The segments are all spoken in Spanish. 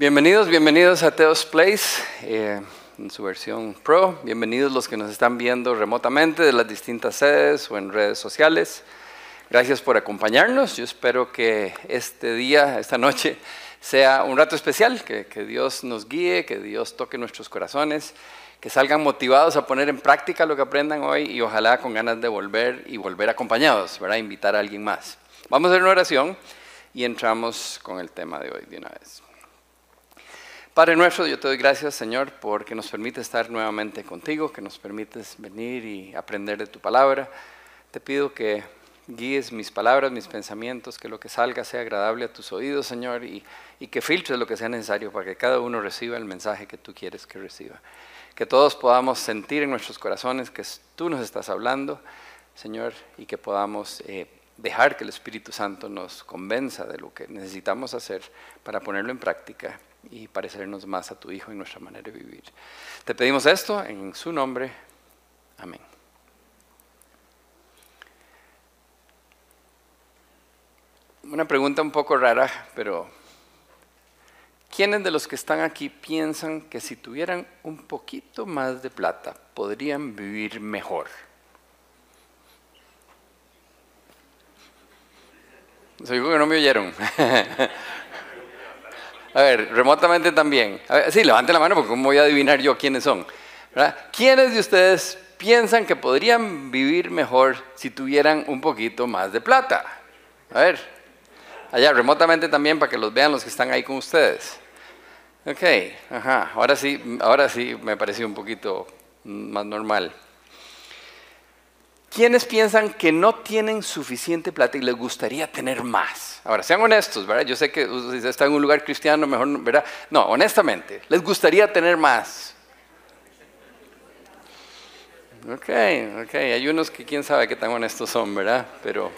Bienvenidos, bienvenidos a Teos Place eh, en su versión Pro. Bienvenidos los que nos están viendo remotamente de las distintas sedes o en redes sociales. Gracias por acompañarnos. Yo espero que este día, esta noche, sea un rato especial, que, que Dios nos guíe, que Dios toque nuestros corazones, que salgan motivados a poner en práctica lo que aprendan hoy y ojalá con ganas de volver y volver acompañados, ¿verdad? Invitar a alguien más. Vamos a hacer una oración y entramos con el tema de hoy de una vez. Padre nuestro, yo te doy gracias, Señor, porque nos permite estar nuevamente contigo, que nos permites venir y aprender de tu palabra. Te pido que guíes mis palabras, mis pensamientos, que lo que salga sea agradable a tus oídos, Señor, y, que filtres lo que sea necesario para que cada uno reciba el mensaje que tú quieres que reciba. Que todos podamos sentir en nuestros corazones que tú nos estás hablando, Señor, y que podamos eh, dejar que el Espíritu Santo nos convenza de lo que necesitamos hacer para ponerlo en práctica y parecernos más a tu Hijo en nuestra manera de vivir. Te pedimos esto en su nombre. Amén. Una pregunta un poco rara, pero ¿quiénes de los que están aquí piensan que si tuvieran un poquito más de plata podrían vivir mejor? Se digo que no me oyeron. A ver, remotamente también. sí, levante la mano porque voy a adivinar yo quiénes son. ¿Quiénes de ustedes piensan que podrían vivir mejor si tuvieran un poquito más de plata? A ver, allá remotamente también para que los vean los que están ahí con ustedes. Ok, ajá, ahora sí, ahora sí me pareció un poquito más normal. ¿Quiénes piensan que no tienen suficiente plata y les gustaría tener más? Ahora, sean honestos, ¿verdad? Yo sé que ustedes están en un lugar cristiano, mejor, ¿verdad? No, honestamente, les gustaría tener más. Ok, ok, hay unos que quién sabe qué tan honestos son, ¿verdad? Pero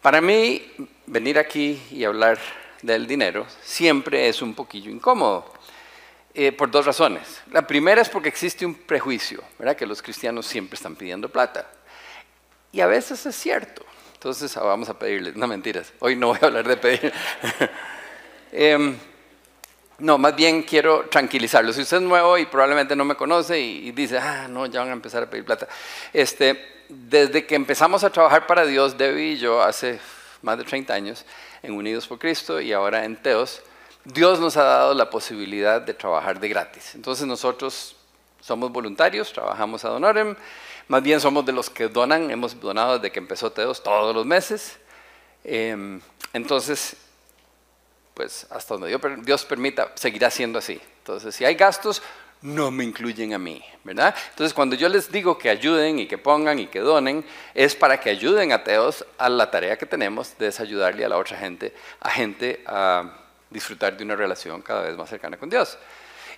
para mí, venir aquí y hablar del dinero siempre es un poquillo incómodo. Eh, por dos razones. La primera es porque existe un prejuicio, ¿verdad? que los cristianos siempre están pidiendo plata. Y a veces es cierto. Entonces ah, vamos a pedirles, no mentiras, hoy no voy a hablar de pedir. Em, no, más bien quiero tranquilizarlo. Si usted es nuevo y probablemente no me conoce y, dice, ah, no, ya van a empezar a pedir plata. Este, desde que empezamos a trabajar para Dios, Debbie y yo, hace más de 30 años, en Unidos por Cristo y ahora en Teos, Dios nos ha dado la posibilidad de trabajar de gratis. Entonces nosotros somos voluntarios, trabajamos a Donorem, más bien somos de los que donan, hemos donado desde que empezó Teos todos los meses. Em, entonces, pues hasta donde Dios permita, seguirá siendo así. Entonces, si hay gastos, no me incluyen a mí, ¿verdad? Entonces, cuando yo les digo que ayuden y que pongan y que donen, es para que ayuden a Teos a la tarea que tenemos de ayudarle a la otra gente, a gente a disfrutar de una relación cada vez más cercana con Dios.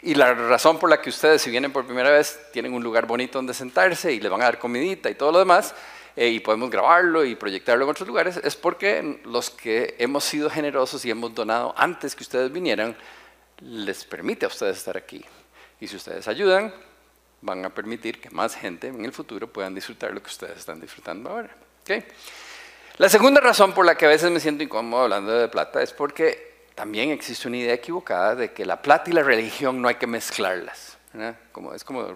Y la razón por la que ustedes, si vienen por primera vez, tienen un lugar bonito donde sentarse y les van a dar comidita y todo lo demás, eh, y podemos grabarlo y proyectarlo en otros lugares, es porque los que hemos sido generosos y hemos donado antes que ustedes vinieran, les permite a ustedes estar aquí. Y si ustedes ayudan, van a permitir que más gente en el futuro puedan disfrutar lo que ustedes están disfrutando ahora. ¿Okay? La segunda razón por la que a veces me siento incómodo hablando de plata es porque también existe una idea equivocada de que la plata y la religión no hay que mezclarlas. Como, es como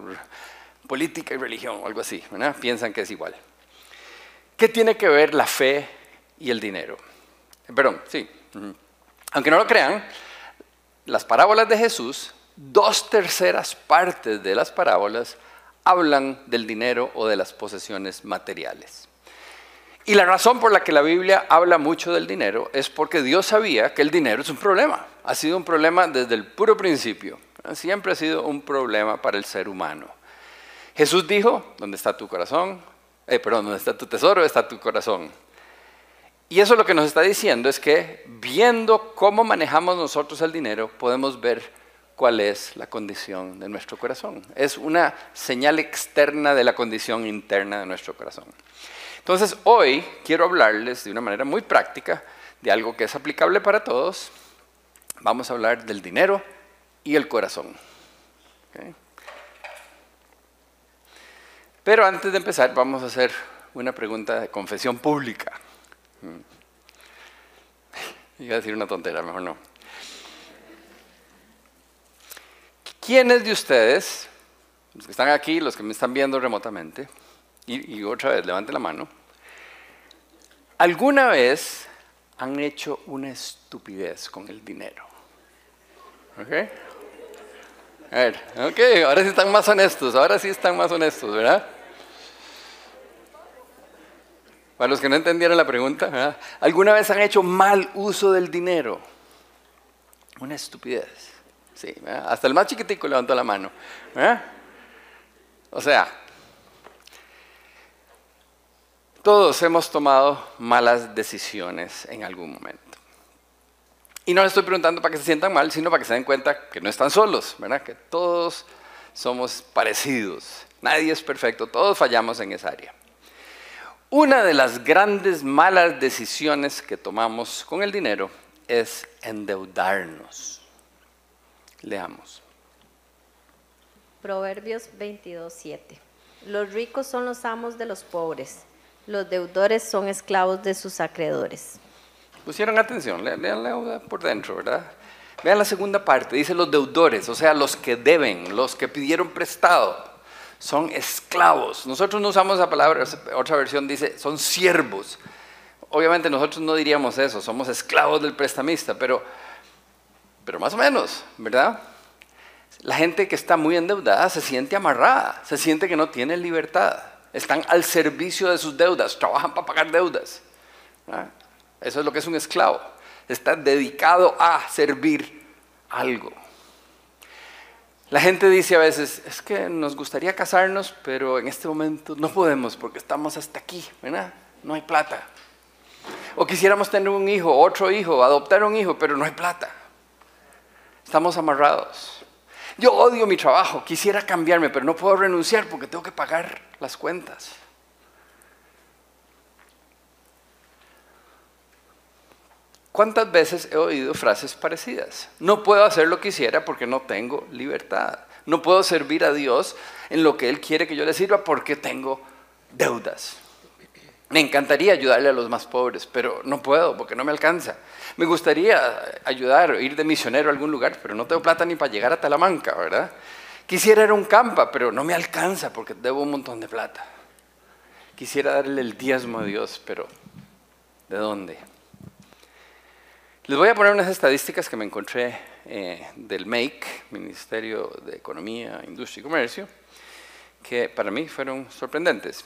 política y religión o algo así. Piensan que es igual. ¿Qué tiene que ver la fe y el dinero? Perdón, sí. Aunque no lo crean, las parábolas de Jesús, dos terceras partes de las parábolas hablan del dinero o de las posesiones materiales. Y la razón por la que la Biblia habla mucho del dinero es porque Dios sabía que el dinero es un problema. Ha sido un problema desde el puro principio. Siempre ha sido un problema para el ser humano. Jesús dijo, ¿dónde está tu corazón? Eh, perdón, ¿dónde está tu tesoro? Está tu corazón. Y eso lo que nos está diciendo es que viendo cómo manejamos nosotros el dinero, podemos ver cuál es la condición de nuestro corazón. Es una señal externa de la condición interna de nuestro corazón. Entonces, hoy quiero hablarles de una manera muy práctica de algo que es aplicable para todos. Vamos a hablar del dinero y el corazón. Pero antes de empezar, vamos a hacer una pregunta de confesión pública. Iba a decir una tontera, mejor no. ¿Quiénes de ustedes, los que están aquí, los que me están viendo remotamente, y, y otra vez, levanten la mano, alguna vez han hecho una estupidez con el dinero? ¿Ok? A ver, ok, ahora sí están más honestos, ahora sí están más honestos, ¿verdad? Para los que no entendieron la pregunta, ¿verdad? ¿alguna vez han hecho mal uso del dinero? Una estupidez. Sí, hasta el más chiquitico levantó la mano. O sea, todos hemos tomado malas decisiones en algún momento. Y no les estoy preguntando para que se sientan mal, sino para que se den cuenta que no están solos, ¿verdad? Que todos somos parecidos. Nadie es perfecto, todos fallamos en esa área. Una de las grandes malas decisiones que tomamos con el dinero es endeudarnos. Leamos. Proverbios 22.7. Los ricos son los amos de los pobres, los deudores son esclavos de sus acreedores. Pusieron atención, leanla por dentro, ¿verdad? Vean la segunda parte, dice los deudores, o sea, los que deben, los que pidieron prestado, son esclavos. Nosotros no usamos esa palabra, otra versión dice, son siervos. Obviamente nosotros no diríamos eso, somos esclavos del prestamista, pero, pero más o menos, ¿verdad? La gente que está muy endeudada se siente amarrada, se siente que no tiene libertad, están al servicio de sus deudas, trabajan para pagar deudas. Eso es lo que es un esclavo. Está dedicado a servir algo. La gente dice a veces, es que nos gustaría casarnos, pero en este momento no podemos porque estamos hasta aquí, ¿verdad? No hay plata. O quisiéramos tener un hijo, otro hijo, adoptar un hijo, pero no hay plata. Estamos amarrados. Yo odio mi trabajo, quisiera cambiarme, pero no puedo renunciar porque tengo que pagar las cuentas. ¿Cuántas veces he oído frases parecidas? No puedo hacer lo que quisiera porque no tengo libertad. No puedo servir a Dios en lo que Él quiere que yo le sirva porque tengo deudas. Me encantaría ayudarle a los más pobres, pero no puedo porque no me alcanza. Me gustaría ayudar, ir de misionero a algún lugar, pero no tengo plata ni para llegar a Talamanca, ¿verdad? Quisiera ir a un campa, pero no me alcanza porque debo un montón de plata. Quisiera darle el diezmo a Dios, pero ¿de dónde? Les voy a poner unas estadísticas que me encontré eh, del MAKE, Ministerio de Economía, Industria y Comercio, que para mí fueron sorprendentes.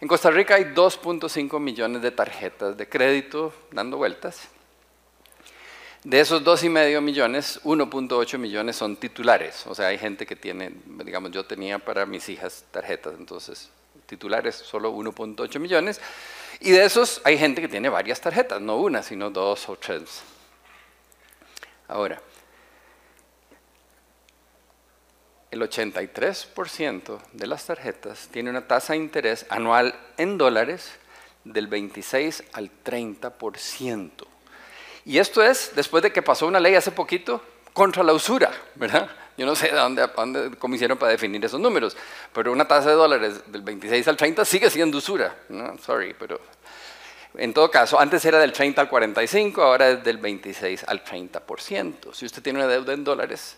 En Costa Rica hay 2.5 millones de tarjetas de crédito dando vueltas. De esos 2,5 millones, 1.8 millones son titulares. O sea, hay gente que tiene, digamos, yo tenía para mis hijas tarjetas, entonces titulares solo 1.8 millones. Y de esos hay gente que tiene varias tarjetas, no una, sino dos o tres. Ahora, el 83% de las tarjetas tiene una tasa de interés anual en dólares del 26 al 30%. Y esto es después de que pasó una ley hace poquito contra la usura, ¿verdad? Yo no sé de dónde, dónde cómo hicieron para definir esos números, pero una tasa de dólares del 26 al 30 sigue siendo usura. No, sorry, pero en todo caso, antes era del 30 al 45, ahora es del 26 al 30%. Si usted tiene una deuda en dólares,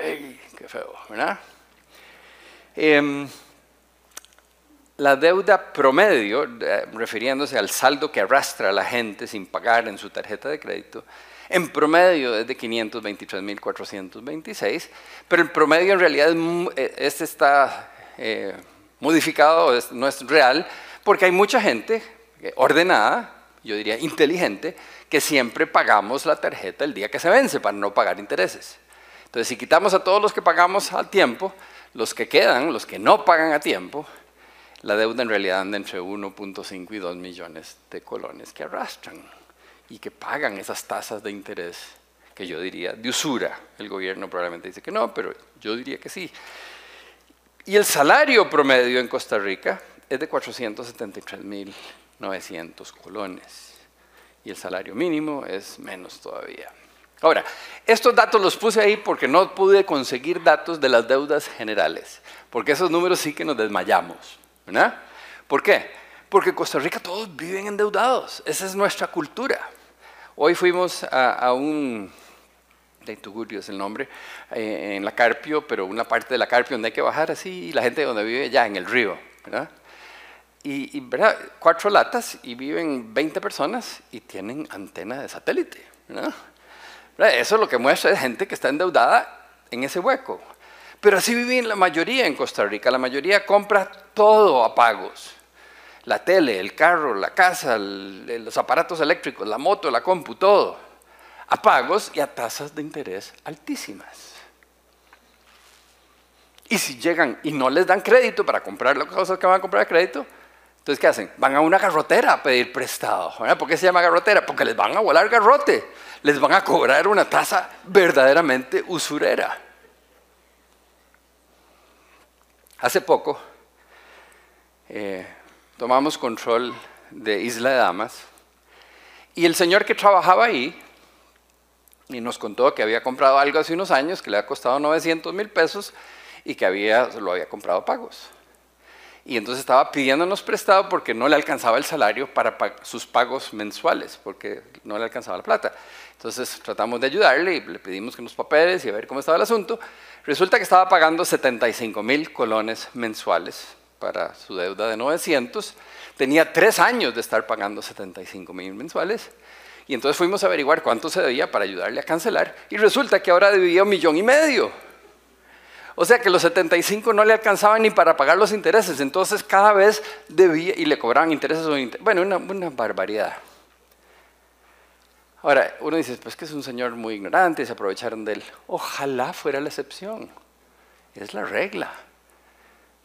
¡ay, qué feo, ¿verdad? Em, la deuda promedio, eh, refiriéndose al saldo que arrastra a la gente sin pagar en su tarjeta de crédito, en promedio es de 523.426, pero el promedio en realidad eh, este está eh, modificado, no es real, porque hay mucha gente ordenada, yo diría inteligente, que siempre pagamos la tarjeta el día que se vence para no pagar intereses. Entonces, si quitamos a todos los que pagamos al tiempo, los que quedan, los que no pagan a tiempo, la deuda en realidad anda entre 1.5 y 2 millones de colones que arrastran y que pagan esas tasas de interés que yo diría de usura. El gobierno probablemente dice que no, pero yo diría que sí. Y el salario promedio en Costa Rica es de 473 mil 900 colones. Y el salario mínimo es menos todavía. Ahora, estos datos los puse ahí porque no pude conseguir datos de las deudas generales, porque esos números sí que nos desmayamos. ¿verdad? ¿Por qué? Porque en Costa Rica todos viven endeudados, esa es nuestra cultura. Hoy fuimos a, un, de Tugurio es el nombre, eh, en la Carpio, pero una parte de la Carpio donde hay que bajar así, y la gente donde vive ya en el río, ¿verdad? Y, ¿verdad? cuatro latas y viven 20 personas y tienen antena de satélite, ¿verdad? Eso es lo que muestra es gente que está endeudada en ese hueco. Pero así viven la mayoría en Costa Rica. La mayoría compra todo a pagos. La tele, el carro, la casa, los aparatos eléctricos, la moto, la compu, todo. A pagos y a tasas de interés altísimas. Y si llegan y no les dan crédito para comprar las cosas que van a comprar a crédito, entonces ¿qué hacen? Van a una garrotera a pedir prestado. ¿Por qué se llama garrotera? Porque les van a volar garrote les van a cobrar una tasa verdaderamente usurera. Hace poco eh, tomamos control de Isla de Damas y el señor que trabajaba ahí nos contó que había comprado algo hace unos años que le había costado 900 mil pesos y que había, lo había comprado pagos. Y entonces estaba pidiéndonos prestado porque no le alcanzaba el salario para sus pagos mensuales, porque no le alcanzaba la plata. Entonces tratamos de ayudarle y le pedimos que nos papeles y a ver cómo estaba el asunto. Resulta que estaba pagando 75 mil colones mensuales para su deuda de 900. Tenía tres años de estar pagando 75 mil mensuales. Y entonces fuimos a averiguar cuánto se debía para ayudarle a cancelar. Y resulta que ahora debía un millón y medio. O sea que los 75 no le alcanzaban ni para pagar los intereses. Entonces cada vez debía y le cobraban intereses. Bueno, una, una barbaridad. Ahora, uno dice, pues que es un señor muy ignorante, se aprovecharon de él. Ojalá fuera la excepción. Es la regla.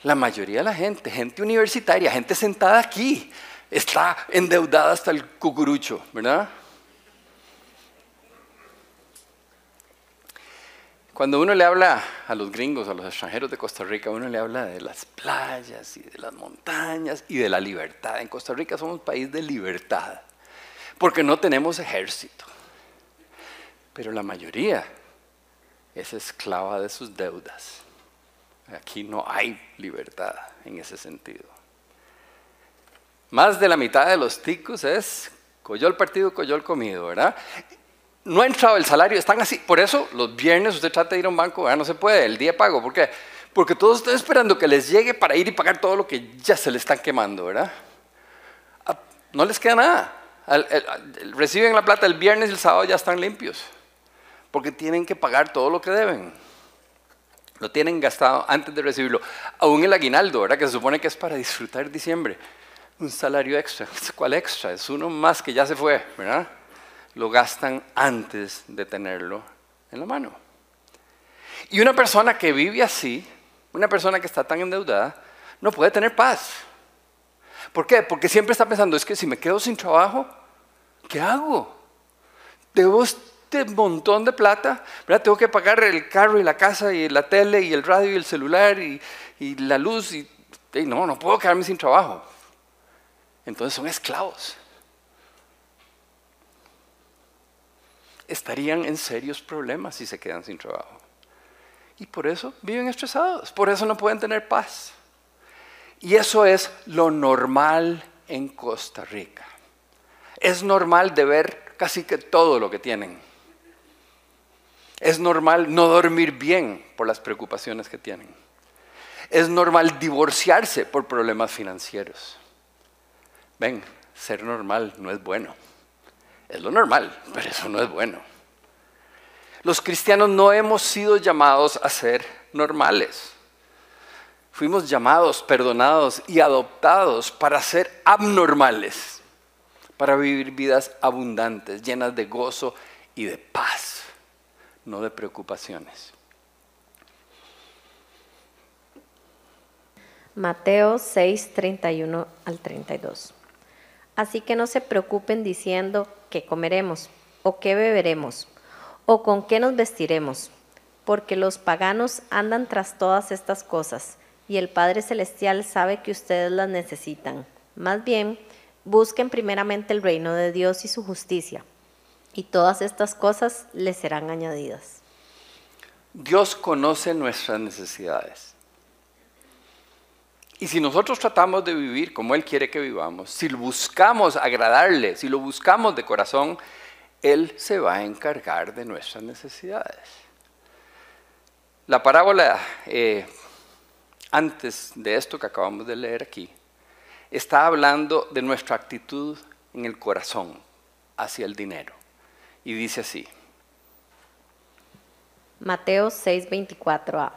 La mayoría de la gente, gente universitaria, gente sentada aquí, está endeudada hasta el cucurucho, ¿verdad? Cuando uno le habla a los gringos, a los extranjeros de Costa Rica, uno le habla de las playas y de las montañas y de la libertad. En Costa Rica somos un país de libertad porque no tenemos ejército. Pero la mayoría es esclava de sus deudas. Aquí no hay libertad en ese sentido. Más de la mitad de los ticos es el partido, el comido, ¿verdad? No ha entrado el salario, están así. Por eso los viernes usted trata de ir a un banco, no se puede, el día pago. ¿Por qué? Porque todos están esperando que les llegue para ir y pagar todo lo que ya se les están quemando, ¿verdad? Ah, no les queda nada reciben la plata el viernes y el sábado ya están limpios, porque tienen que pagar todo lo que deben. Lo tienen gastado antes de recibirlo. Aún el aguinaldo, ¿verdad? Que se supone que es para disfrutar diciembre. Un salario extra. ¿Cuál extra? Es uno más que ya se fue, ¿verdad? Lo gastan antes de tenerlo en la mano. Y una persona que vive así, una persona que está tan endeudada, no puede tener paz. ¿Por qué? Porque siempre está pensando, es que si me quedo sin trabajo, ¿qué hago? Debo este montón de plata, ¿verdad? Tengo que pagar el carro y la casa y la tele y el radio y el celular y, la luz y, no, no puedo quedarme sin trabajo. Entonces son esclavos. Estarían en serios problemas si se quedan sin trabajo. Y por eso viven estresados, por eso no pueden tener paz. Y eso es lo normal en Costa Rica. Es normal de ver casi que todo lo que tienen. Es normal no dormir bien por las preocupaciones que tienen. Es normal divorciarse por problemas financieros. Ven, ser normal no es bueno. Es lo normal, pero eso no es bueno. Los cristianos no hemos sido llamados a ser normales. Fuimos llamados, perdonados y adoptados para ser abnormales, para vivir vidas abundantes, llenas de gozo y de paz, no de preocupaciones. Mateo 6, 31 al 32. Así que no se preocupen diciendo qué comeremos, o qué beberemos, o con qué nos vestiremos, porque los paganos andan tras todas estas cosas y el Padre Celestial sabe que ustedes las necesitan. Más bien, busquen primeramente el reino de Dios y su justicia, y todas estas cosas les serán añadidas. Dios conoce nuestras necesidades. Y si nosotros tratamos de vivir como Él quiere que vivamos, si buscamos agradarle, si lo buscamos de corazón, Él se va a encargar de nuestras necesidades. La parábola, eh, antes de esto que acabamos de leer aquí, está hablando de nuestra actitud en el corazón hacia el dinero. Y dice así. Mateo 6:24a.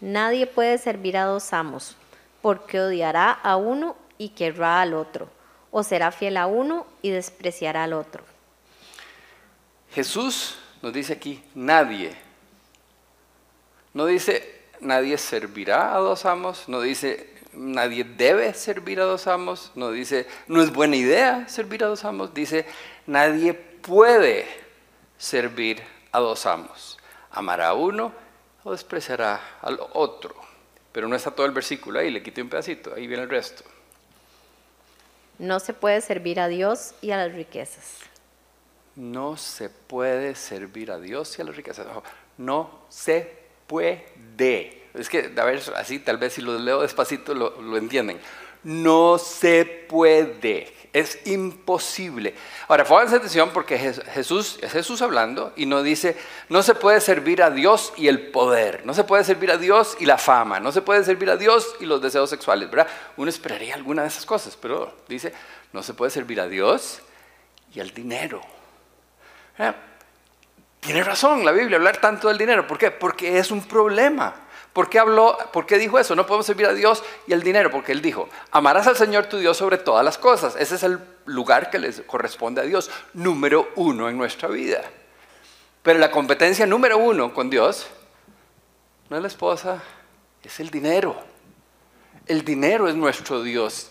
Nadie puede servir a dos amos, porque odiará a uno y querrá al otro, o será fiel a uno y despreciará al otro. Jesús nos dice aquí, nadie. No dice, nadie servirá a dos amos, no dice, nadie debe servir a dos amos, no dice, no es buena idea servir a dos amos, dice, nadie puede servir a dos amos. Amará a uno o despreciará al otro. Pero no está todo el versículo ahí, le quité un pedacito, ahí viene el resto. No se puede servir a Dios y a las riquezas. No se puede servir a Dios y a las riquezas. No se puede. Es que, a ver, así tal vez si lo leo despacito lo, lo entienden. No se puede. Es imposible. Ahora, pónganse atención porque Jesús, es Jesús hablando y no dice, no se puede servir a Dios y el poder, no se puede servir a Dios y la fama, no se puede servir a Dios y los deseos sexuales, ¿verdad? Uno esperaría alguna de esas cosas, pero dice, no se puede servir a Dios y al dinero. Tiene razón la Biblia hablar tanto del dinero. ¿Por qué? Porque es un problema. ¿Por qué, habló, ¿Por qué dijo eso? No podemos servir a Dios y al dinero, porque Él dijo, amarás al Señor tu Dios sobre todas las cosas. Ese es el lugar que les corresponde a Dios, número uno en nuestra vida. Pero la competencia número uno con Dios no es la esposa, es el dinero. El dinero es nuestro Dios.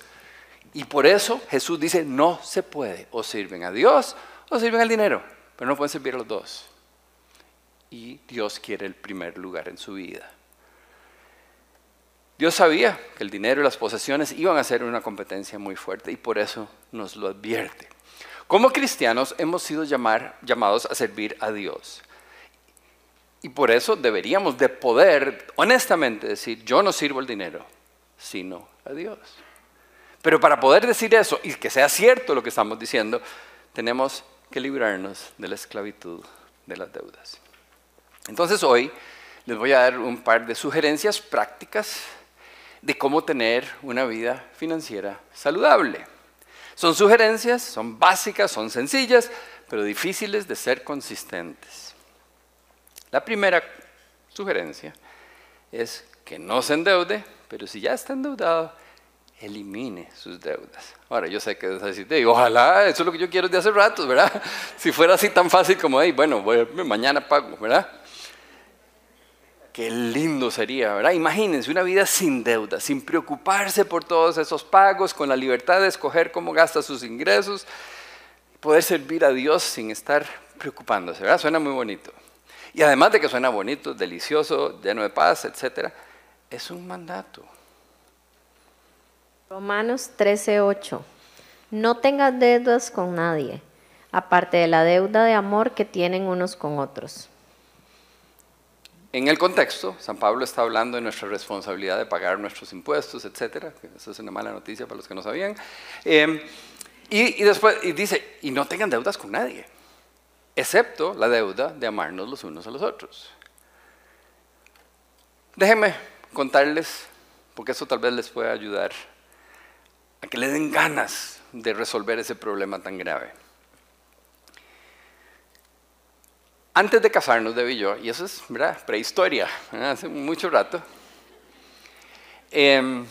Y por eso Jesús dice, no se puede, o sirven a Dios o sirven al dinero, pero no pueden servir a los dos. Y Dios quiere el primer lugar en su vida. Dios sabía que el dinero y las posesiones iban a ser una competencia muy fuerte y por eso nos lo advierte. Como cristianos hemos sido llamados a servir a Dios. Y por eso deberíamos de poder honestamente decir, yo no sirvo el dinero, sino a Dios. Pero para poder decir eso y que sea cierto lo que estamos diciendo, tenemos que librarnos de la esclavitud de las deudas. Entonces hoy les voy a dar un par de sugerencias prácticas de cómo tener una vida financiera saludable. Son sugerencias, son básicas, son sencillas, pero difíciles de ser consistentes. La primera sugerencia es que no se endeude, pero si ya está endeudado, elimine sus deudas. Ahora, yo sé que es así, ojalá, eso es lo que yo quiero de hace rato, ¿verdad? Si fuera así tan fácil como, hey, bueno, mañana pago, ¿verdad? Qué lindo sería, ¿verdad? Imagínense una vida sin deuda, sin preocuparse por todos esos pagos, con la libertad de escoger cómo gasta sus ingresos, poder servir a Dios sin estar preocupándose, ¿verdad? Suena muy bonito. Y además de que suena bonito, delicioso, lleno de paz, etcétera, es un mandato. Romanos 13:8. No tengas deudas con nadie, aparte de la deuda de amor que tienen unos con otros. En el contexto, San Pablo está hablando de nuestra responsabilidad de pagar nuestros impuestos, etcétera. Eso es una mala noticia para los que no sabían. Eh, y, después dice, y no tengan deudas con nadie, excepto la deuda de amarnos los unos a los otros. Déjenme contarles, porque eso tal vez les pueda ayudar a que le den ganas de resolver ese problema tan grave. Antes de casarnos, Debbie y yo, y eso es ¿verdad? prehistoria, hace mucho rato, em,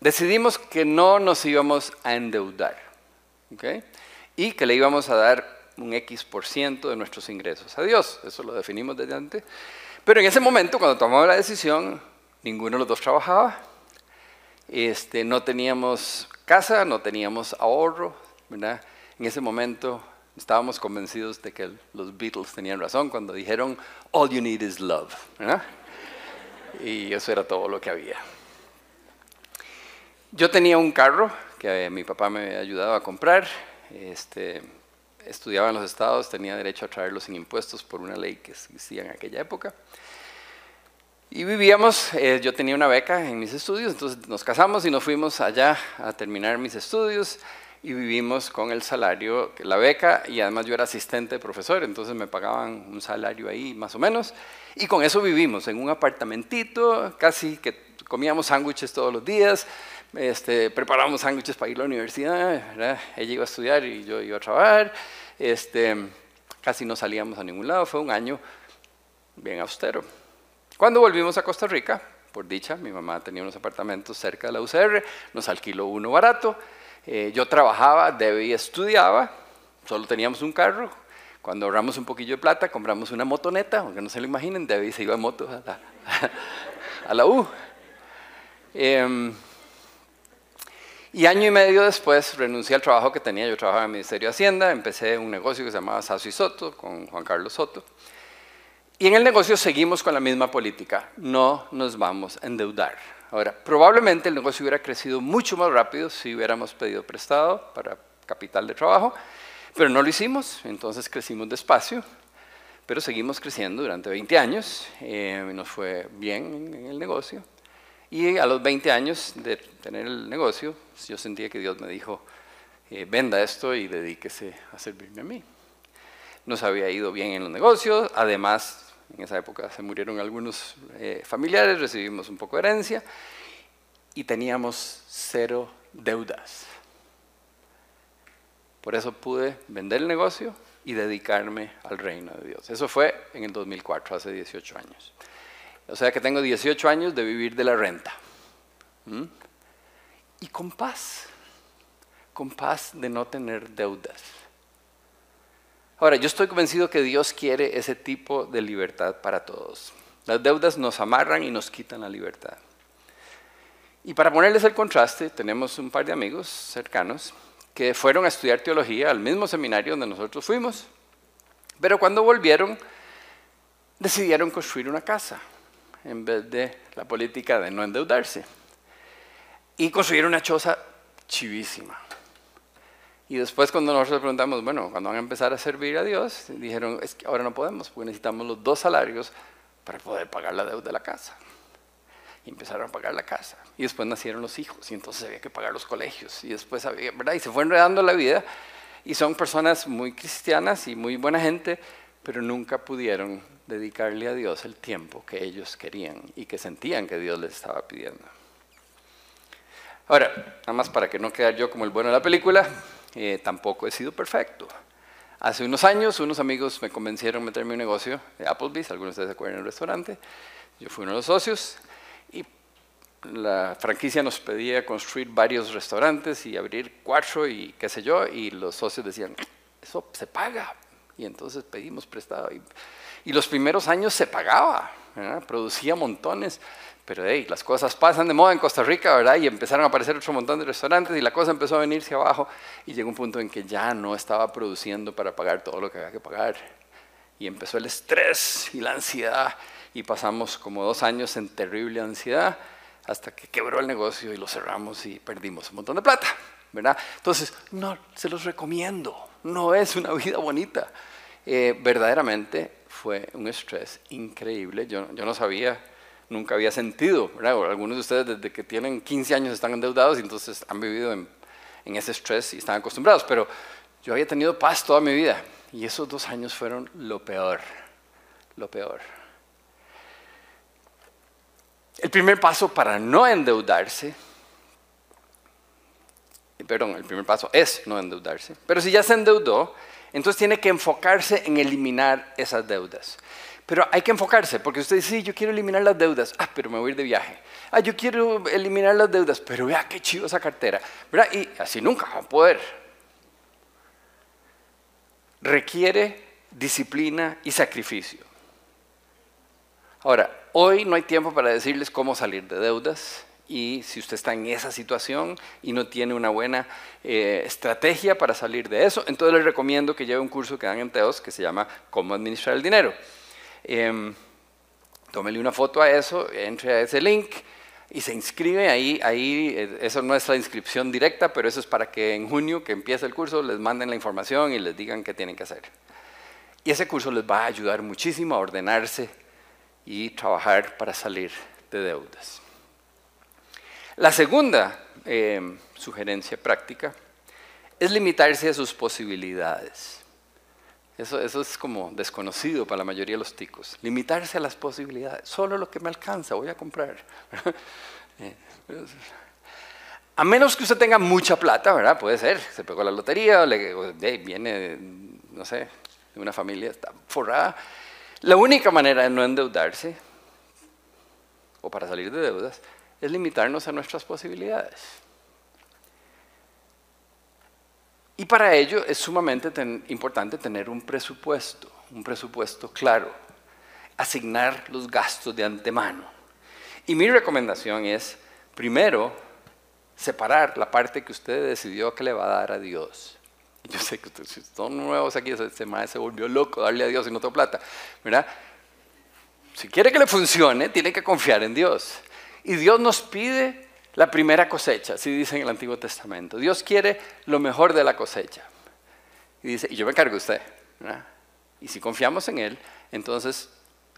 decidimos que no nos íbamos a endeudar y que le íbamos a dar un X por ciento de nuestros ingresos a Dios. Eso lo definimos desde antes. Pero en ese momento, cuando tomamos la decisión, ninguno de los dos trabajaba, este, no teníamos casa, no teníamos ahorro. ¿verdad? En ese momento estábamos convencidos de que los Beatles tenían razón cuando dijeron, all you need is love. Y eso era todo lo que había. Yo tenía un carro que mi papá me había ayudado a comprar. Este, estudiaba en los estados, tenía derecho a traerlo sin impuestos por una ley que existía en aquella época. Y vivíamos, eh, yo tenía una beca en mis estudios, entonces nos casamos y nos fuimos allá a terminar mis estudios. Y vivimos con el salario, la beca, y además yo era asistente de profesor, entonces me pagaban un salario ahí más o menos, y con eso vivimos en un apartamentito, casi que comíamos sándwiches todos los días, este, preparábamos sándwiches para ir a la universidad, ella iba a estudiar y yo iba a trabajar, este, casi no salíamos a ningún lado, fue un año bien austero. Cuando volvimos a Costa Rica, por dicha, mi mamá tenía unos apartamentos cerca de la UCR, nos alquiló uno barato, eh, yo trabajaba, Debbie estudiaba, solo teníamos un carro, cuando ahorramos un poquillo de plata, compramos una motoneta, aunque no se lo imaginen, Debbie se iba en moto a la, a U. Em, y año y medio después renuncié al trabajo que tenía. Yo trabajaba en el Ministerio de Hacienda, empecé un negocio que se llamaba Sasso y Soto con Juan Carlos Soto. Y en el negocio seguimos con la misma política, no nos vamos a endeudar. Ahora, probablemente el negocio hubiera crecido mucho más rápido si hubiéramos pedido prestado para capital de trabajo, pero no lo hicimos, entonces crecimos despacio, pero seguimos creciendo durante 20 años, eh, nos fue bien en el negocio. Y a los 20 años de tener el negocio, yo sentía que Dios me dijo, eh, venda esto y dedíquese a servirme a mí. Nos había ido bien en los negocios, además en esa época se murieron algunos eh, familiares, recibimos un poco de herencia y teníamos cero deudas. Por eso pude vender el negocio y dedicarme al reino de Dios. Eso fue en el 2004, hace 18 años. O sea que tengo 18 años de vivir de la renta. Y con paz, con paz de no tener deudas. Ahora, yo estoy convencido que Dios quiere ese tipo de libertad para todos. Las deudas nos amarran y nos quitan la libertad. Y para ponerles el contraste, tenemos un par de amigos cercanos que fueron a estudiar teología al mismo seminario donde nosotros fuimos, pero cuando volvieron decidieron construir una casa en vez de la política de no endeudarse. Y construyeron una choza chivísima. Y después cuando nosotros preguntamos, bueno, cuando van a empezar a servir a Dios, dijeron, es que ahora no podemos, porque necesitamos los dos salarios para poder pagar la deuda de la casa. Y empezaron a pagar la casa. Y después nacieron los hijos, y entonces había que pagar los colegios. Y después había, ¿verdad? Y se fue enredando la vida. Y son personas muy cristianas y muy buena gente, pero nunca pudieron dedicarle a Dios el tiempo que ellos querían y que sentían que Dios les estaba pidiendo. Ahora, nada más para que no quede yo como el bueno de la película, eh, tampoco he sido perfecto. Hace unos años, unos amigos me convencieron a meterme en un negocio de Applebee's, algunos de ustedes se acuerdan del restaurante. Yo fui uno de los socios y la franquicia nos pedía construir varios restaurantes y abrir cuatro y qué sé yo, y los socios decían, eso se paga. Y entonces pedimos prestado. Y y los primeros años se pagaba, producía montones, pero hey, las cosas pasan de moda en Costa Rica, ¿verdad? Y empezaron a aparecer otro montón de restaurantes y la cosa empezó a venirse abajo y llegó un punto en que ya no estaba produciendo para pagar todo lo que había que pagar. Y empezó el estrés y la ansiedad y pasamos como dos años en terrible ansiedad hasta que quebró el negocio y lo cerramos y perdimos un montón de plata, ¿verdad? Entonces, no, se los recomiendo, no es una vida bonita. Eh, verdaderamente fue un estrés increíble. Yo, yo no sabía, nunca había sentido, Algunos de ustedes desde que tienen 15 años están endeudados y entonces han vivido en, en ese estrés y están acostumbrados, pero yo había tenido paz toda mi vida y esos dos años fueron lo peor, lo peor. El primer paso para no endeudarse, perdón, el primer paso es no endeudarse, pero si ya se endeudó, entonces tiene que enfocarse en eliminar esas deudas. Pero hay que enfocarse, porque usted dice, sí, yo quiero eliminar las deudas, ah, pero me voy a ir de viaje. Ah, yo quiero eliminar las deudas, pero vea qué chido esa cartera. ¿verdad? Y así nunca va a poder. Requiere disciplina y sacrificio. Ahora, hoy no hay tiempo para decirles cómo salir de deudas, y si usted está en esa situación y no tiene una buena eh, estrategia para salir de eso, entonces le recomiendo que lleve un curso que dan en TEOS que se llama Cómo administrar el dinero. Eh, tómele una foto a eso, entre a ese link y se inscribe ahí, ahí, eh, eso no es la inscripción directa, pero eso es para que en junio, que empiece el curso, les manden la información y les digan qué tienen que hacer. Y ese curso les va a ayudar muchísimo a ordenarse y trabajar para salir de deudas. La segunda eh, sugerencia práctica es limitarse a sus posibilidades. Eso, eso, es como desconocido para la mayoría de los ticos. Limitarse a las posibilidades. Solo lo que me alcanza voy a comprar. Eh, a menos que usted tenga mucha plata, ¿verdad? Puede ser. Se pegó la lotería, o le, viene, no sé, de una familia está forrada. La única manera de no endeudarse, o para salir de deudas, es limitarnos a nuestras posibilidades. Y para ello es sumamente importante tener un presupuesto, un presupuesto claro, asignar los gastos de antemano. Y mi recomendación es, primero, separar la parte que usted decidió que le va a dar a Dios. Yo sé que ustedes son nuevos aquí, ese maestro se volvió loco darle a Dios y no tengo plata. ¿verdad? Si quiere que le funcione, tiene que confiar en Dios. Y Dios nos pide la primera cosecha, así dice en el Antiguo Testamento. Dios quiere lo mejor de la cosecha. Y dice, y yo me encargo de usted. Y si confiamos en Él, entonces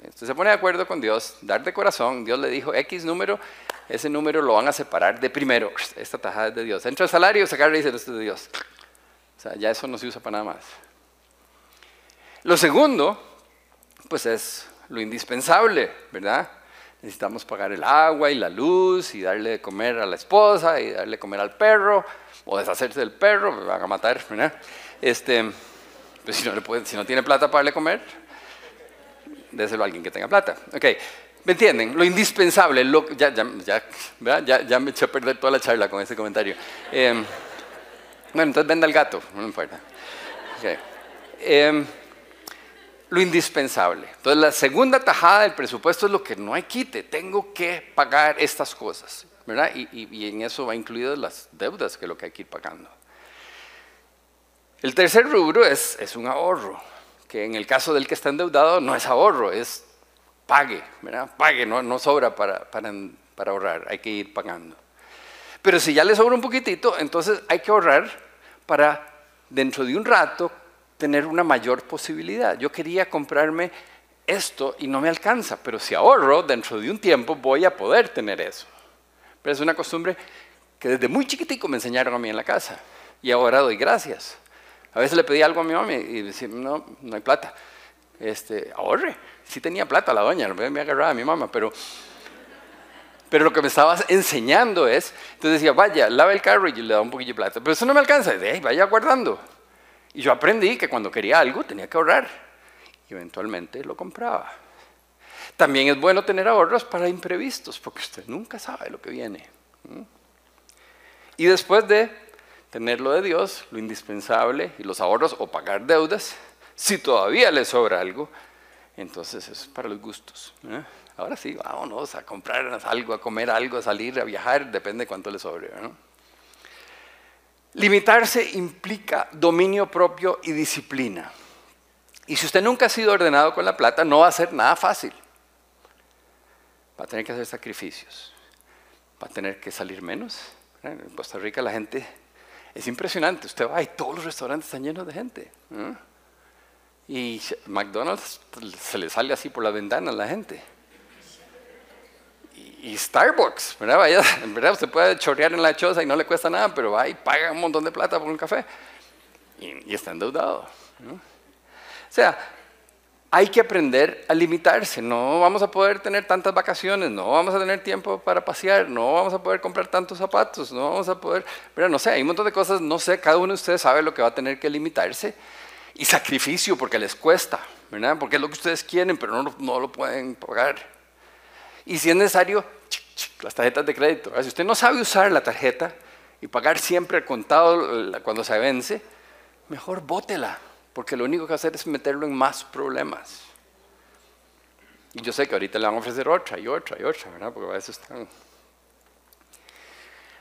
usted se pone de acuerdo con Dios, dar de corazón. Dios le dijo X número, ese número lo van a separar de primero. Esta tajada es de Dios. Entra el salario, sacar y dice, esto es de Dios. O sea, ya eso no se usa para nada más. Lo segundo, pues es lo indispensable, ¿verdad? Necesitamos pagar el agua y la luz y darle de comer a la esposa y darle de comer al perro o deshacerse del perro, me van a matar. Este, pues si no, le puede, si no tiene plata para darle comer, déselo a alguien que tenga plata. Ok, ¿me entienden? Lo indispensable, lo, ya, ya, ya, ya, me eché a perder toda la charla con ese comentario. Eh, bueno, entonces venda el gato, no importa. Okay. Eh, lo indispensable. Entonces la segunda tajada del presupuesto es lo que no hay quite, tengo que pagar estas cosas, ¿verdad? Y, en eso va incluidas las deudas, que es lo que hay que ir pagando. El tercer rubro es, un ahorro, que en el caso del que está endeudado no es ahorro, es pague, ¿verdad? Pague, no, sobra para, para, para ahorrar, hay que ir pagando. Pero si ya le sobra un poquitito, entonces hay que ahorrar para dentro de un rato tener una mayor posibilidad. Yo quería comprarme esto y no me alcanza, pero si ahorro, dentro de un tiempo voy a poder tener eso. Pero es una costumbre que desde muy chiquitico me enseñaron a mí en la casa y ahora doy gracias. A veces le pedí algo a mi mamá y decía, no, no hay plata. Este, ahorre. Sí tenía plata la doña, me agarraba a mi mamá, pero, pero lo que me estaba enseñando es, entonces decía, vaya, lave el carro y yo le daba un poquillo de plata. Pero eso no me alcanza, vaya guardando. Y yo aprendí que cuando quería algo tenía que ahorrar. Y eventualmente lo compraba. También es bueno tener ahorros para imprevistos, porque usted nunca sabe lo que viene. Y después de tener lo de Dios, lo indispensable y los ahorros o pagar deudas, si todavía le sobra algo, entonces es para los gustos. Ahora sí, vámonos a comprar algo, a comer algo, a salir, a viajar, depende de cuánto le sobre. Limitarse implica dominio propio y disciplina. Y si usted nunca ha sido ordenado con la plata, no va a ser nada fácil. Va a tener que hacer sacrificios. Va a tener que salir menos. En Costa Rica la gente es impresionante. Usted va y todos los restaurantes están llenos de gente. Y McDonald's se le sale así por la ventana a la gente y Starbucks, ¿verdad? Vaya, ¿verdad? Usted puede chorrear en la choza y no le cuesta nada, pero va y paga un montón de plata por un café y, está endeudado. O sea, hay que aprender a limitarse. No vamos a poder tener tantas vacaciones, no vamos a tener tiempo para pasear, no vamos a poder comprar tantos zapatos, no vamos a poder, pero no sé, hay un montón de cosas, no sé, cada uno de ustedes sabe lo que va a tener que limitarse y sacrificio porque les cuesta, ¿verdad? Porque es lo que ustedes quieren, pero no, no lo pueden pagar. Y si es necesario, las tarjetas de crédito. Si usted no sabe usar la tarjeta y pagar siempre el contado cuando se vence, mejor bótela, porque lo único que hacer es meterlo en más problemas. Y yo sé que ahorita le van a ofrecer otra y otra y otra, ¿verdad? Porque a veces están...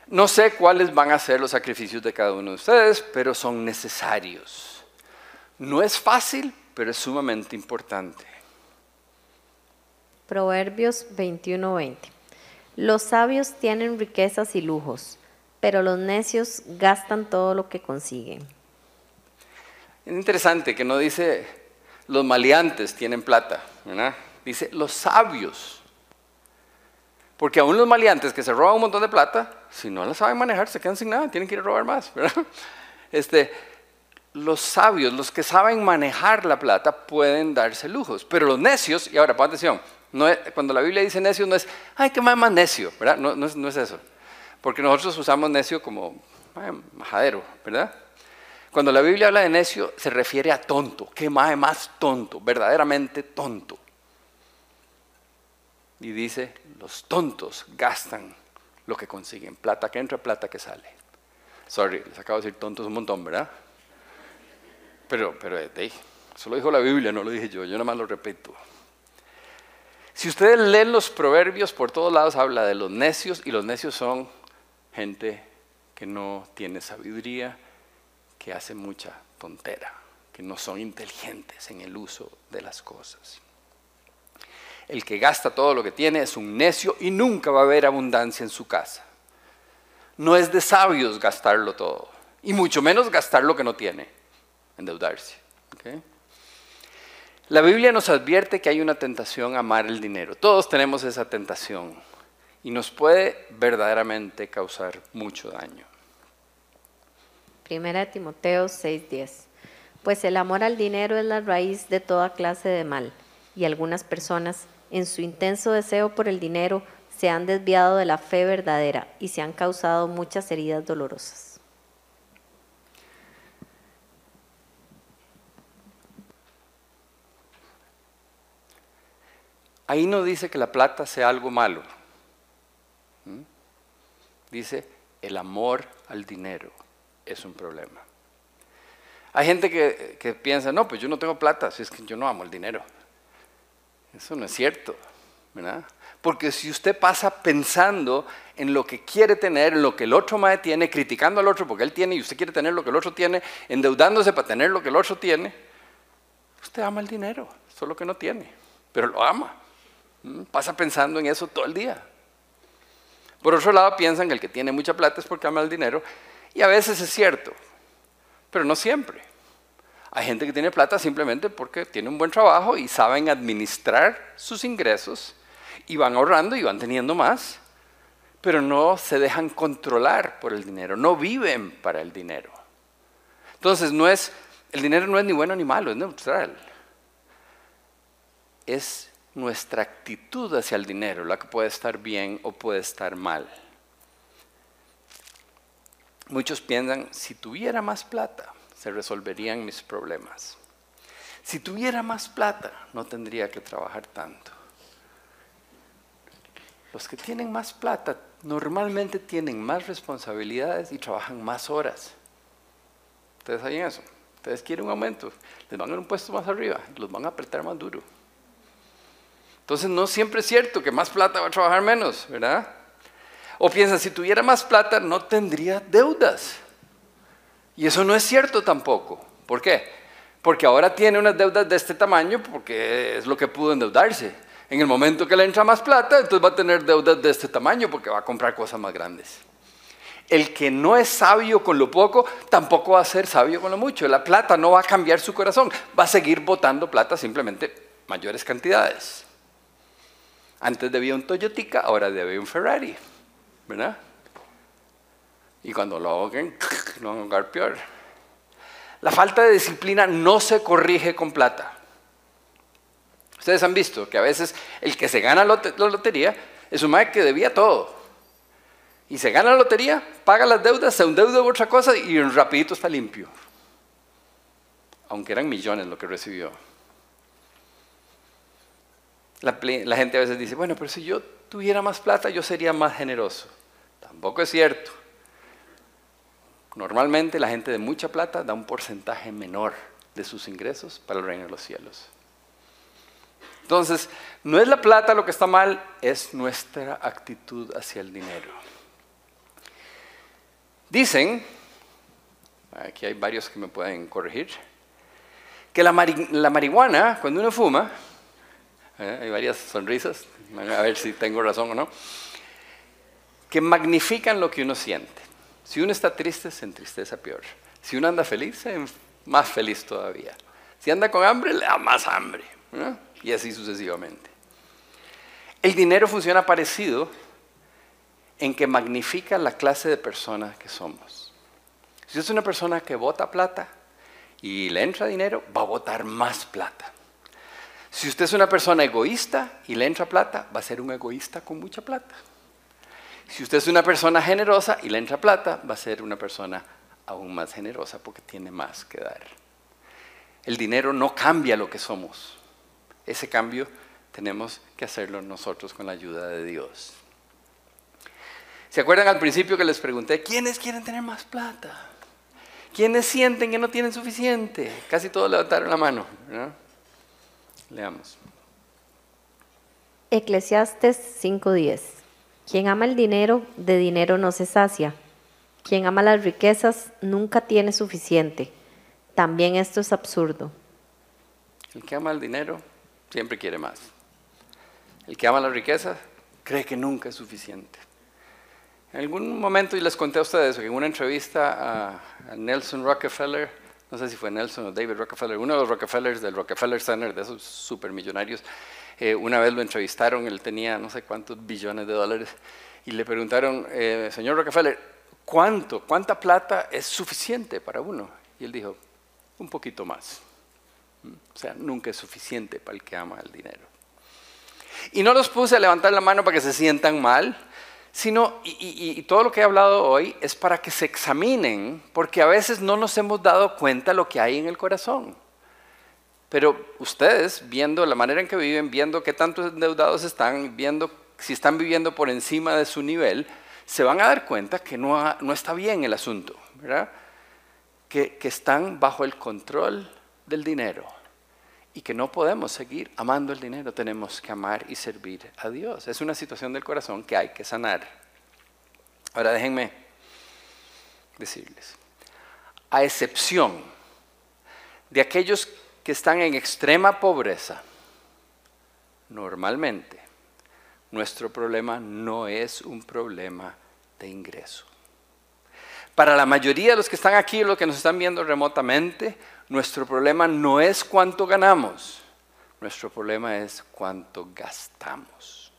No sé cuáles van a ser los sacrificios de cada uno de ustedes, pero son necesarios. No es fácil, pero es sumamente importante. Proverbios 21:20. Los sabios tienen riquezas y lujos, pero los necios gastan todo lo que consiguen. Es interesante que no dice los maleantes tienen plata, ¿verdad? Dice los sabios. Porque aún los maleantes que se roban un montón de plata, si no la saben manejar, se quedan sin nada, tienen que ir a robar más, ¿verdad? Este, los sabios, los que saben manejar la plata, pueden darse lujos. Pero los necios, y ahora pon atención, cuando la Biblia dice necio no es, ay, qué más necio, ¿verdad? No, es, eso. Porque nosotros usamos necio como majadero, ¿verdad? Cuando la Biblia habla de necio, se refiere a tonto, qué más más tonto, verdaderamente tonto. Y dice, los tontos gastan lo que consiguen, plata que entra, plata que sale. Sorry, les acabo de decir tontos un montón, ¿verdad? Pero, pero, eso lo dijo la Biblia, no lo dije yo, yo nada más lo repito. Si ustedes leen los proverbios, por todos lados habla de los necios y los necios son gente que no tiene sabiduría, que hace mucha tontera, que no son inteligentes en el uso de las cosas. El que gasta todo lo que tiene es un necio y nunca va a haber abundancia en su casa. No es de sabios gastarlo todo, y mucho menos gastar lo que no tiene, endeudarse. La Biblia nos advierte que hay una tentación a amar el dinero. Todos tenemos esa tentación y nos puede verdaderamente causar mucho daño. Primera Timoteo 6:10. Pues el amor al dinero es la raíz de toda clase de mal, y algunas personas, en su intenso deseo por el dinero, se han desviado de la fe verdadera y se han causado muchas heridas dolorosas. Ahí no dice que la plata sea algo malo. ¿Mm? Dice, el amor al dinero es un problema. Hay gente que, que, piensa, no, pues yo no tengo plata, si es que yo no amo el dinero. Eso no es cierto, ¿verdad? Porque si usted pasa pensando en lo que quiere tener, en lo que el otro más tiene, criticando al otro porque él tiene y usted quiere tener lo que el otro tiene, endeudándose para tener lo que el otro tiene, usted ama el dinero, solo que no tiene, pero lo ama. Pasa pensando en eso todo el día. Por otro lado, piensan que el que tiene mucha plata es porque ama el dinero. Y a veces es cierto, pero no siempre. Hay gente que tiene plata simplemente porque tiene un buen trabajo y saben administrar sus ingresos y van ahorrando y van teniendo más, pero no se dejan controlar por el dinero, no viven para el dinero. Entonces, no es, el dinero no es ni bueno ni malo, es neutral. Es nuestra actitud hacia el dinero, la que puede estar bien o puede estar mal. Muchos piensan, si tuviera más plata, se resolverían mis problemas. Si tuviera más plata, no tendría que trabajar tanto. Los que tienen más plata normalmente tienen más responsabilidades y trabajan más horas. ¿Ustedes saben eso? Ustedes quieren un aumento, les van a dar un puesto más arriba, los van a apretar más duro. Entonces no siempre es cierto que más plata va a trabajar menos, ¿verdad? O piensa, si tuviera más plata no tendría deudas. Y eso no es cierto tampoco. ¿Por qué? Porque ahora tiene unas deudas de este tamaño porque es lo que pudo endeudarse. En el momento que le entra más plata, entonces va a tener deudas de este tamaño porque va a comprar cosas más grandes. El que no es sabio con lo poco, tampoco va a ser sabio con lo mucho. La plata no va a cambiar su corazón, va a seguir botando plata simplemente mayores cantidades. Antes debía un Toyotica, ahora debe un Ferrari, ¿verdad? Y cuando lo ahoguen, no van a ahogar peor. La falta de disciplina no se corrige con plata. Ustedes han visto que a veces el que se gana la lotería es un madre que debía todo. Y se gana la lotería, paga las deudas, se endeuda de otra cosa y rapidito está limpio. Aunque eran millones lo que recibió. La, gente a veces dice, bueno, pero si yo tuviera más plata, yo sería más generoso. Tampoco es cierto. Normalmente la gente de mucha plata da un porcentaje menor de sus ingresos para el reino de los cielos. Entonces, no es la plata lo que está mal, es nuestra actitud hacia el dinero. Dicen, aquí hay varios que me pueden corregir, que la marihuana, cuando uno fuma, ¿eh? hay varias sonrisas, a ver si tengo razón o no, que magnifican lo que uno siente. Si uno está triste, se entristece peor. Si uno anda feliz, se más feliz todavía. Si anda con hambre, le da más hambre. Y así sucesivamente. El dinero funciona parecido en que magnifica la clase de persona que somos. Si es una persona que vota plata y le entra dinero, va a votar más plata. Si usted es una persona egoísta y le entra plata, va a ser un egoísta con mucha plata. Si usted es una persona generosa y le entra plata, va a ser una persona aún más generosa porque tiene más que dar. El dinero no cambia lo que somos. Ese cambio tenemos que hacerlo nosotros con la ayuda de Dios. ¿Se acuerdan al principio que les pregunté, ¿quiénes quieren tener más plata? ¿Quiénes sienten que no tienen suficiente? Casi todos levantaron la mano. Leamos. Eclesiastes 5:10. Quien ama el dinero, de dinero no se sacia. Quien ama las riquezas nunca tiene suficiente. También esto es absurdo. El que ama el dinero siempre quiere más. El que ama la riqueza cree que nunca es suficiente. En algún momento, y les conté a ustedes, en una entrevista a, Nelson Rockefeller, no sé si fue Nelson o David Rockefeller, uno de los Rockefellers del Rockefeller Center, de esos supermillonarios, eh, una vez lo entrevistaron, él tenía no sé cuántos billones de dólares, y le preguntaron, eh, señor Rockefeller, ¿cuánto, cuánta plata es suficiente para uno? Y él dijo, un poquito más. Mm, o sea, nunca es suficiente para el que ama el dinero. Y no los puse a levantar la mano para que se sientan mal, sino, y, todo lo que he hablado hoy es para que se examinen, porque a veces no nos hemos dado cuenta lo que hay en el corazón. Pero ustedes, viendo la manera en que viven, viendo qué tantos endeudados están, viendo si están viviendo por encima de su nivel, se van a dar cuenta que no, no está bien el asunto, ¿verdad? Que, que están bajo el control del dinero y que no podemos seguir amando el dinero, tenemos que amar y servir a Dios. Es una situación del corazón que hay que sanar. Ahora déjenme decirles, a excepción de aquellos que están en extrema pobreza, normalmente nuestro problema no es un problema de ingreso. Para la mayoría de los que están aquí, los que nos están viendo remotamente, nuestro problema no es cuánto ganamos, nuestro problema es cuánto gastamos.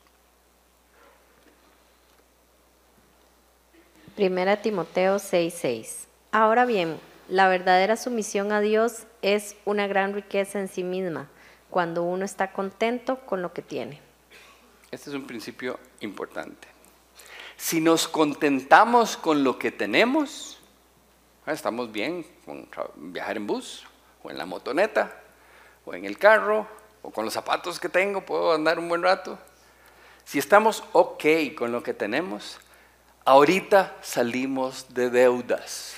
Primera Timoteo 6:6. Ahora bien, la verdadera sumisión a Dios es una gran riqueza en sí misma, cuando uno está contento con lo que tiene. Este es un principio importante. Si nos contentamos con lo que tenemos, Ah, estamos bien con viajar en bus, o en la motoneta, o en el carro, o con los zapatos que tengo, puedo andar un buen rato. Si estamos ok con lo que tenemos, ahorita salimos de deudas.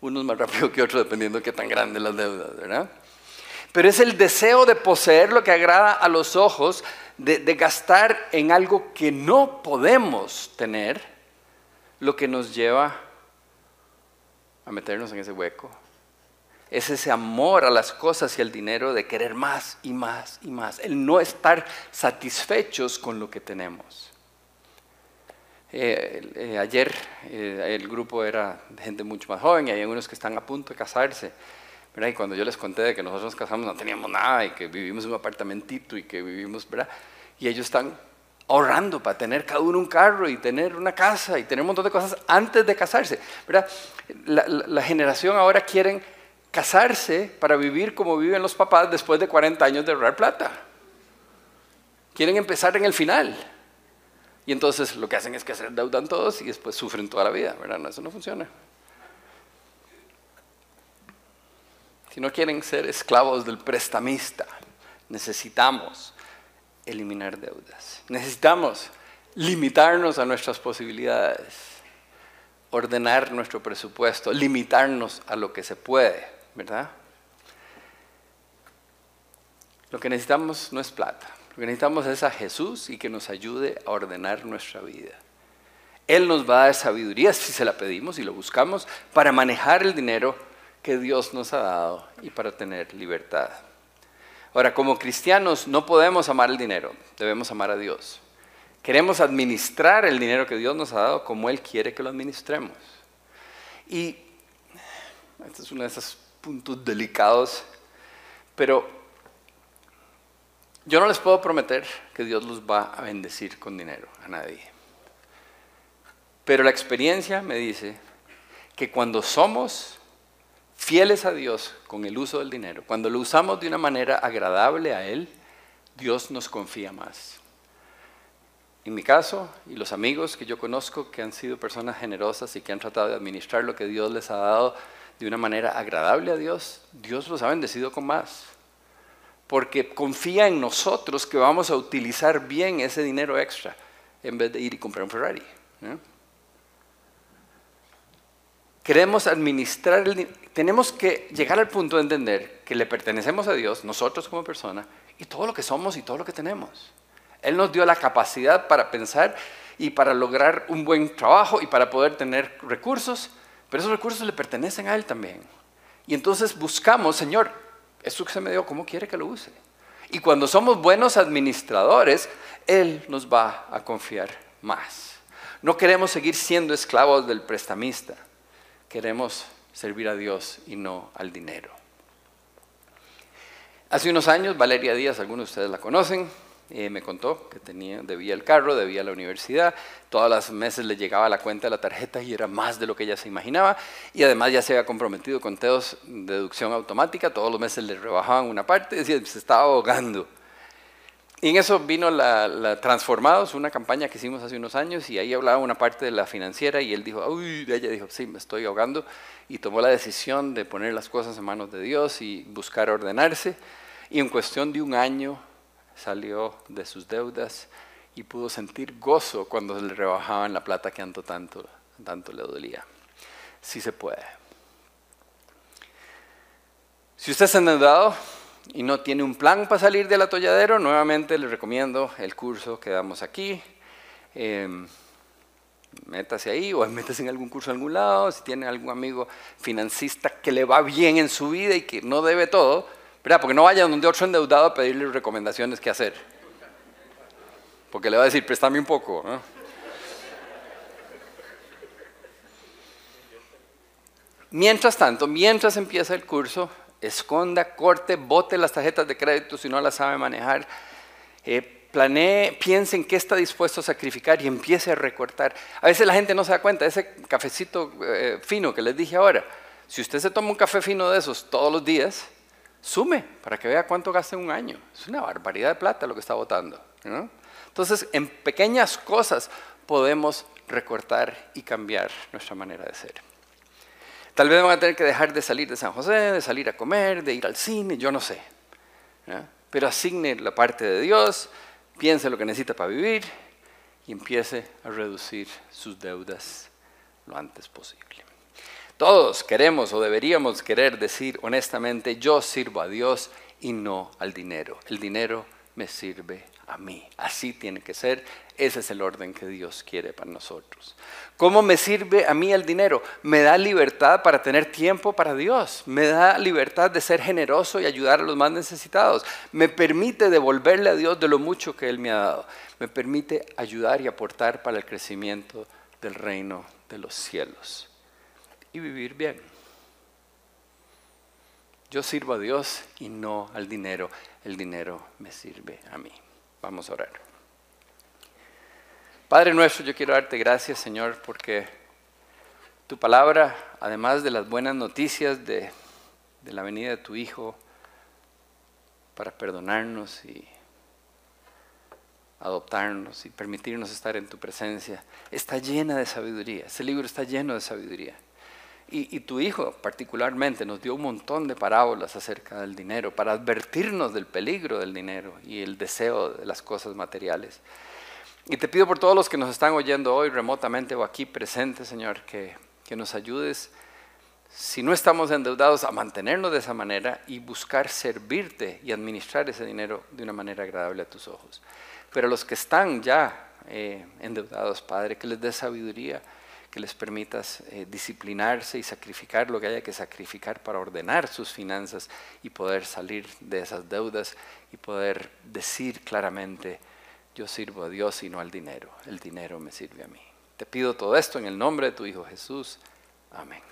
Unos más rápido que otros, dependiendo de qué tan grandes las deudas, ¿verdad? Pero es el deseo de poseer lo que agrada a los ojos, de, gastar en algo que no podemos tener, lo que nos lleva a meternos en ese hueco. Es ese amor a las cosas y al dinero de querer más y más y más. El no estar satisfechos con lo que tenemos. Eh, eh, ayer eh, el grupo era gente mucho más joven y hay algunos que están a punto de casarse. Y cuando yo les conté de que nosotros nos casamos no teníamos nada y que vivimos en un apartamentito y que vivimos, ¿verdad? Y ellos están ahorrando para tener cada uno un carro y tener una casa y tener un montón de cosas antes de casarse. ¿verdad? La, generación ahora quieren casarse para vivir como viven los papás después de 40 años de ahorrar plata. Quieren empezar en el final. Y entonces lo que hacen es que se endeudan todos y después sufren toda la vida. ¿verdad? No, eso no funciona. Si no quieren ser esclavos del prestamista, necesitamos eliminar deudas. Necesitamos limitarnos a nuestras posibilidades, ordenar nuestro presupuesto, limitarnos a lo que se puede, ¿verdad? Lo que necesitamos no es plata, lo que necesitamos es a Jesús y que nos ayude a ordenar nuestra vida. Él nos va a dar sabiduría si se la pedimos y lo buscamos para manejar el dinero que Dios nos ha dado y para tener libertad. Ahora, como cristianos no podemos amar el dinero, debemos amar a Dios. Queremos administrar el dinero que Dios nos ha dado como Él quiere que lo administremos. Y este es uno de esos puntos delicados, pero yo no les puedo prometer que Dios los va a bendecir con dinero a nadie. Pero la experiencia me dice que cuando somos fieles a Dios con el uso del dinero, cuando lo usamos de una manera agradable a Él, Dios nos confía más. En mi caso, y los amigos que yo conozco que han sido personas generosas y que han tratado de administrar lo que Dios les ha dado de una manera agradable a Dios, Dios los ha bendecido con más. Porque confía en nosotros que vamos a utilizar bien ese dinero extra en vez de ir y comprar un Ferrari. Queremos administrar el. Tenemos que llegar al punto de entender que le pertenecemos a Dios, nosotros como persona, y todo lo que somos y todo lo que tenemos. Él nos dio la capacidad para pensar y para lograr un buen trabajo y para poder tener recursos, pero esos recursos le pertenecen a Él también. Y entonces buscamos, Señor, esto que se me dio, ¿cómo quiere que lo use? Y cuando somos buenos administradores, Él nos va a confiar más. No queremos seguir siendo esclavos del prestamista, queremos servir a Dios y no al dinero. Hace unos años, Valeria Díaz, algunos de ustedes la conocen, eh, me contó que tenía, debía el carro, debía la universidad, todas las meses le llegaba la cuenta de la tarjeta y era más de lo que ella se imaginaba y además ya se había comprometido con teos de deducción automática, todos los meses le rebajaban una parte, decía, se estaba ahogando. Y en eso vino la, Transformados, una campaña que hicimos hace unos años, y ahí hablaba una parte de la financiera, y él dijo, uy, ella dijo, sí, me estoy ahogando, y tomó la decisión de poner las cosas en manos de Dios y buscar ordenarse, y en cuestión de un año salió de sus deudas y pudo sentir gozo cuando le rebajaban la plata que tanto, tanto le dolía. Sí se puede. Si usted ha endeudado y no tiene un plan para salir del atolladero, nuevamente le recomiendo el curso que damos aquí. Eh, métase ahí o métase en algún curso en algún lado. Si tiene algún amigo financista que le va bien en su vida y que no debe todo, porque no vaya donde otro endeudado a pedirle recomendaciones qué hacer. Porque le va a decir, préstame un poco. Mientras tanto, mientras empieza el curso, esconda, corte, bote las tarjetas de crédito si no las sabe manejar. Eh, planee, piense en qué está dispuesto a sacrificar y empiece a recortar. A veces la gente no se da cuenta, ese cafecito eh, fino que les dije ahora, si usted se toma un café fino de esos todos los días, Sume para que vea cuánto gasta en un año. Es una barbaridad de plata lo que está votando. Entonces, en pequeñas cosas podemos recortar y cambiar nuestra manera de ser. Tal vez van a tener que dejar de salir de San José, de salir a comer, de ir al cine, yo no sé. Pero asigne la parte de Dios, piense lo que necesita para vivir y empiece a reducir sus deudas lo antes posible. Todos queremos o deberíamos querer decir honestamente, yo sirvo a Dios y no al dinero. El dinero me sirve a mí. Así tiene que ser. Ese es el orden que Dios quiere para nosotros. ¿Cómo me sirve a mí el dinero? Me da libertad para tener tiempo para Dios. Me da libertad de ser generoso y ayudar a los más necesitados. Me permite devolverle a Dios de lo mucho que Él me ha dado. Me permite ayudar y aportar para el crecimiento del reino de los cielos y vivir bien. Yo sirvo a Dios y no al dinero. El dinero me sirve a mí. Vamos a orar. Padre nuestro, yo quiero darte gracias, Señor, porque tu palabra, además de las buenas noticias de, la venida de tu Hijo, para perdonarnos y adoptarnos y permitirnos estar en tu presencia, está llena de sabiduría. Ese libro está lleno de sabiduría. Y, tu hijo particularmente nos dio un montón de parábolas acerca del dinero para advertirnos del peligro del dinero y el deseo de las cosas materiales. Y te pido por todos los que nos están oyendo hoy remotamente o aquí presentes, Señor, que, que nos ayudes, si no estamos endeudados, a mantenernos de esa manera y buscar servirte y administrar ese dinero de una manera agradable a tus ojos. Pero los que están ya eh, endeudados, Padre, que les dé sabiduría que les permitas eh, disciplinarse y sacrificar lo que haya que sacrificar para ordenar sus finanzas y poder salir de esas deudas y poder decir claramente, yo sirvo a Dios y no al dinero, el dinero me sirve a mí. Te pido todo esto en el nombre de tu Hijo Jesús. Amén.